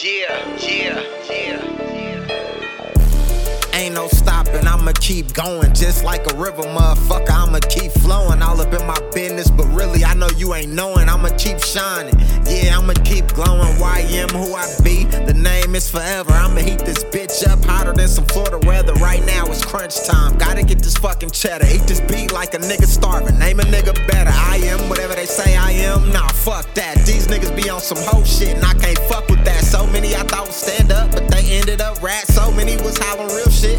Yeah, yeah, yeah, yeah. Ain't no stopping, I'ma keep going. Just like a river, motherfucker, I'ma keep flowing. All up in my business, but really, I know you ain't knowing. I'ma keep shining. Yeah, I'ma keep glowing. Why am who I be, the name is forever. I'ma heat this bitch up hotter than some Florida weather. Right now, it's crunch time. Gotta get this fucking cheddar. Eat this beat like a nigga starving. Name a nigga better. I am whatever they say I am. Nah, fuck that. These niggas be on some hoe shit, and I can't rats. So many was hollering real shit,